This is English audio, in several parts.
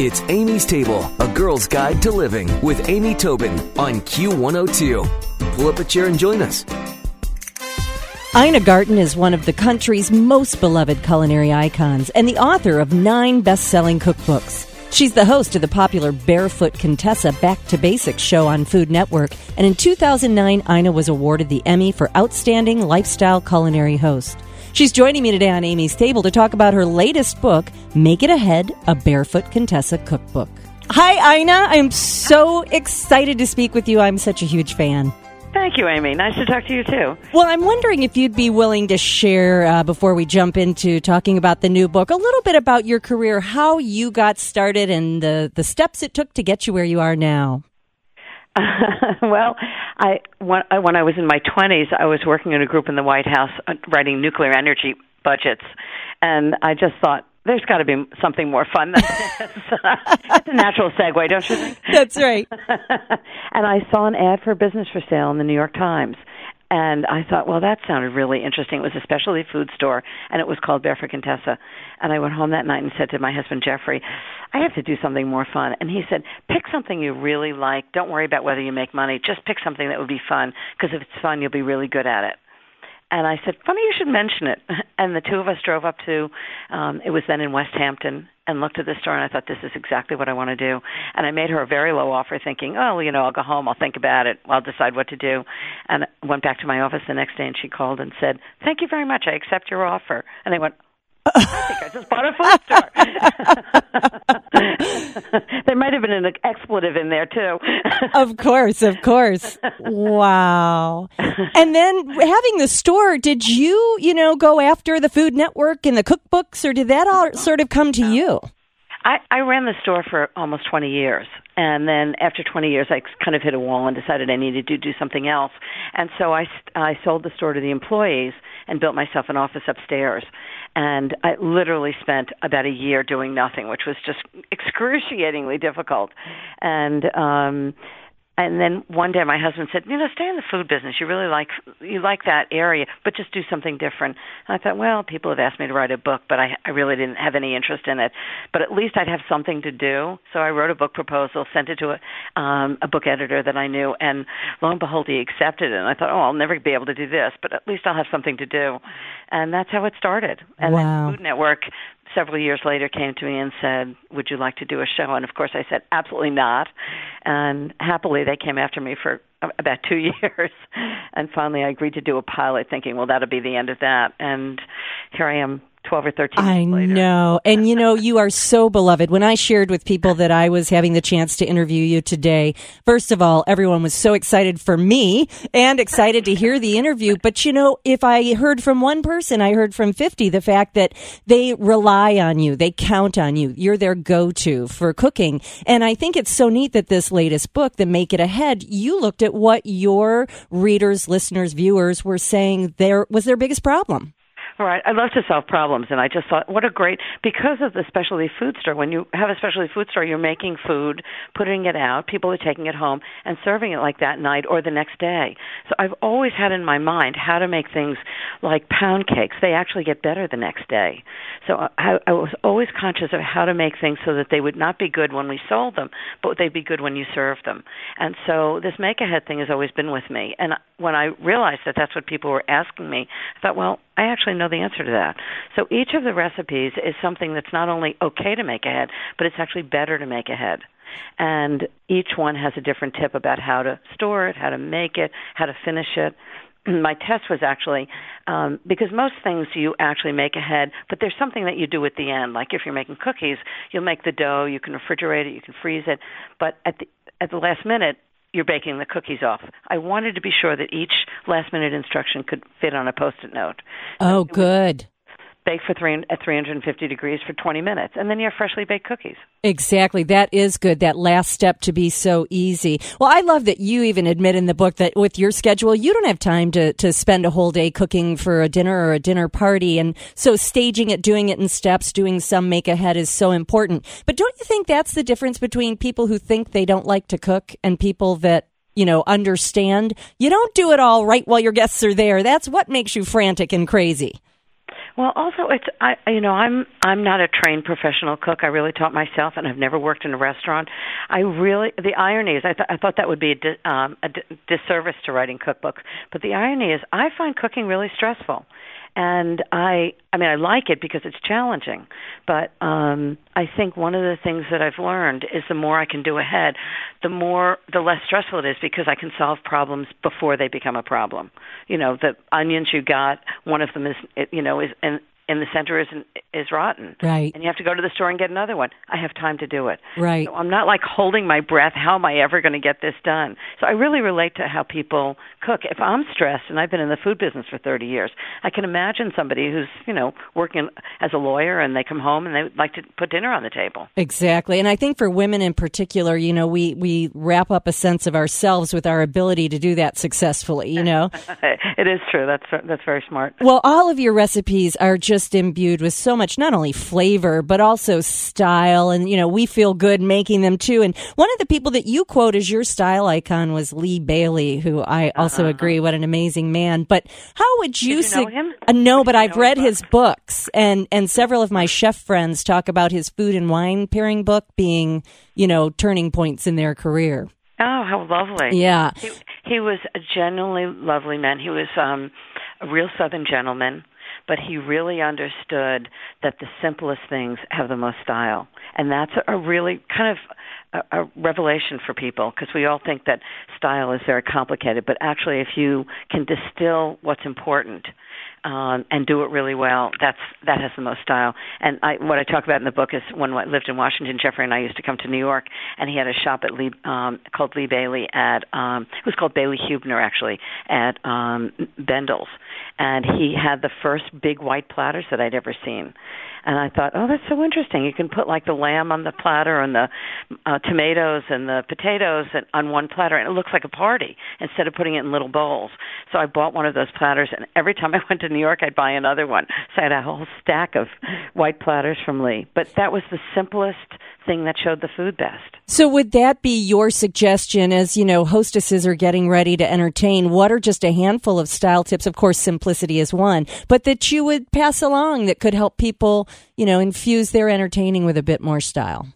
It's Amy's Table, a girl's guide to living with Amy Tobin on Q102. Pull up a chair and join us. Ina Garten is one of the country's most beloved culinary icons and the author of nine best selling cookbooks. She's the host of the popular Barefoot Contessa Back to Basics show on Food Network, and in 2009, Ina was awarded the Emmy for Outstanding Lifestyle Culinary Host. She's joining me today on Amy's Table to talk about her latest book, Make It Ahead, a Barefoot Contessa Cookbook. Hi, Ina. I'm so excited to speak with you. I'm such a huge fan. Thank you, Amy. Nice to talk to you too. Well, I'm wondering if you'd be willing to share, uh, before we jump into talking about the new book, a little bit about your career, how you got started, and the, the steps it took to get you where you are now. well, I when, when I was in my 20s, I was working in a group in the White House uh, writing nuclear energy budgets, and I just thought there's got to be something more fun than this. It's a natural segue, don't you think? That's right. and I saw an ad for a business for sale in the New York Times. And I thought, well, that sounded really interesting. It was a specialty food store, and it was called Barefoot Contessa. And I went home that night and said to my husband, Jeffrey, I have to do something more fun. And he said, pick something you really like. Don't worry about whether you make money. Just pick something that would be fun, because if it's fun, you'll be really good at it. And I said, funny you should mention it. And the two of us drove up to, um, it was then in West Hampton, and looked at the store and I thought, this is exactly what I want to do. And I made her a very low offer thinking, oh, you know, I'll go home, I'll think about it, I'll decide what to do. And I went back to my office the next day and she called and said, thank you very much, I accept your offer. And I went, I think I just bought a food store. there might have been an expletive in there too. of course, of course. Wow. And then having the store, did you, you know, go after the Food Network and the cookbooks, or did that all sort of come to uh-huh. you? I, I ran the store for almost 20 years. And then after 20 years, I kind of hit a wall and decided I needed to do something else. And so I, I sold the store to the employees and built myself an office upstairs. And I literally spent about a year doing nothing, which was just excruciatingly difficult. And, um, and then one day my husband said, "You know, stay in the food business. You really like you like that area, but just do something different." And I thought, well, people have asked me to write a book, but I I really didn't have any interest in it. But at least I'd have something to do. So I wrote a book proposal, sent it to a um a book editor that I knew, and lo and behold, he accepted it. And I thought, "Oh, I'll never be able to do this, but at least I'll have something to do." And that's how it started. And wow. then Food Network several years later came to me and said, "Would you like to do a show?" And of course, I said, "Absolutely not." And happily, they came after me for about two years, and finally, I agreed to do a pilot, thinking, "Well, that'll be the end of that." And here I am 12 or 13 I know. And you know, you are so beloved. When I shared with people that I was having the chance to interview you today, first of all, everyone was so excited for me and excited to hear the interview. But you know, if I heard from one person, I heard from 50 the fact that they rely on you. They count on you. You're their go-to for cooking. And I think it's so neat that this latest book, The Make It Ahead, you looked at what your readers, listeners, viewers were saying there was their biggest problem. Right. I love to solve problems, and I just thought, what a great because of the specialty food store. When you have a specialty food store, you're making food, putting it out, people are taking it home, and serving it like that night or the next day. So I've always had in my mind how to make things like pound cakes. They actually get better the next day. So I, I was always conscious of how to make things so that they would not be good when we sold them, but they'd be good when you served them. And so this make ahead thing has always been with me. And when I realized that that's what people were asking me, I thought, well, I actually know the answer to that. So each of the recipes is something that's not only okay to make ahead, but it's actually better to make ahead. And each one has a different tip about how to store it, how to make it, how to finish it. My test was actually um, because most things you actually make ahead, but there's something that you do at the end. Like if you're making cookies, you'll make the dough, you can refrigerate it, you can freeze it, but at the at the last minute, you're baking the cookies off. I wanted to be sure that each last minute instruction could fit on a post-it note. Oh, good bake for three, at 350 degrees for 20 minutes, and then you have freshly baked cookies. Exactly. That is good. That last step to be so easy. Well, I love that you even admit in the book that with your schedule, you don't have time to, to spend a whole day cooking for a dinner or a dinner party. And so staging it, doing it in steps, doing some make ahead is so important. But don't you think that's the difference between people who think they don't like to cook and people that you know, understand. You don't do it all right while your guests are there. That's what makes you frantic and crazy. Well, also it's I you know I'm I'm not a trained professional cook. I really taught myself, and I've never worked in a restaurant. I really the irony is I thought I thought that would be a, di- um, a di- disservice to writing cookbooks, but the irony is I find cooking really stressful and I I mean I like it because it's challenging, but um I think one of the things that I've learned is the more I can do ahead, the more the less stressful it is because I can solve problems before they become a problem. You know, the onions you got, one of them is you know is and in the center is is rotten. Right. And you have to go to the store and get another one. I have time to do it. Right. So I'm not like holding my breath. How am I ever going to get this done? So I really relate to how people cook. If I'm stressed, and I've been in the food business for 30 years, I can imagine somebody who's you know working as a lawyer and they come home and they would like to put dinner on the table. Exactly. And I think for women in particular, you know, we we wrap up a sense of ourselves with our ability to do that successfully. You know. it is true. That's that's very smart. Well, all of your recipes are just just imbued with so much not only flavor but also style and you know we feel good making them too and one of the people that you quote as your style icon was lee bailey who i also uh-huh. agree what an amazing man but how would you, say you know him? Uh, no but i've read his books and and several of my chef friends talk about his food and wine pairing book being you know turning points in their career Oh, how lovely! Yeah, he, he was a genuinely lovely man. He was um, a real Southern gentleman but he really understood that the simplest things have the most style. And that's a really kind of a, a revelation for people because we all think that style is very complicated, but actually if you can distill what's important um, and do it really well, that's that has the most style. And I, what I talk about in the book is when I lived in Washington, Jeffrey and I used to come to New York, and he had a shop at Lee um, called Lee Bailey at um, it was called Bailey Hubner actually at um, Bendel's, and he had the first big white platters that I'd ever seen. And I thought, oh, that's so interesting. You can put like the lamb on the platter and the uh, tomatoes and the potatoes on one platter, and it looks like a party instead of putting it in little bowls. So I bought one of those platters, and every time I went to New York, I'd buy another one. So I had a whole stack of white platters from Lee. But that was the simplest thing that showed the food best. So would that be your suggestion as, you know, hostesses are getting ready to entertain? What are just a handful of style tips? Of course, simplicity is one, but that you would pass along that could help people, you know, infuse their entertaining with a bit more style?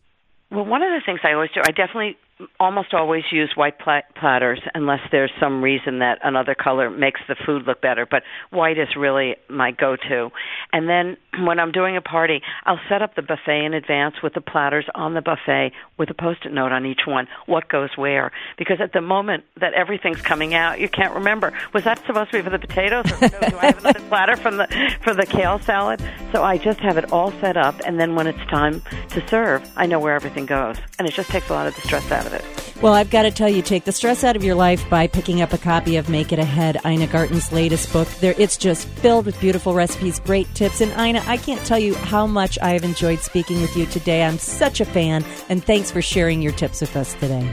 Well, one of the things I always do, I definitely almost always use white platters unless there's some reason that another color makes the food look better. But white is really my go-to. And then when I'm doing a party, I'll set up the buffet in advance with the platters on the buffet with a post-it note on each one, what goes where. Because at the moment that everything's coming out, you can't remember was that supposed to be for the potatoes, or no, do I have another platter from the for the kale salad? So I just have it all set up, and then when it's time to serve, I know where everything goes, and it just takes a lot of the stress out of it. Well, I've got to tell you, take the stress out of your life by picking up a copy of Make It Ahead, Ina Garten's latest book. There, it's just filled with beautiful recipes, great tips, and Ina, I can't tell you how much I have enjoyed speaking with you today. I'm such a fan, and thanks for sharing your tips with us today.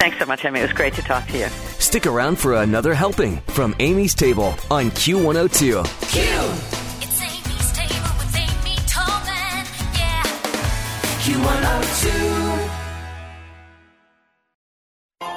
Thanks so much, Amy. It was great to talk to you. Stick around for another helping from Amy's Table on Q102. Q! It's Amy's Table with Amy Tobin. Yeah. Q102.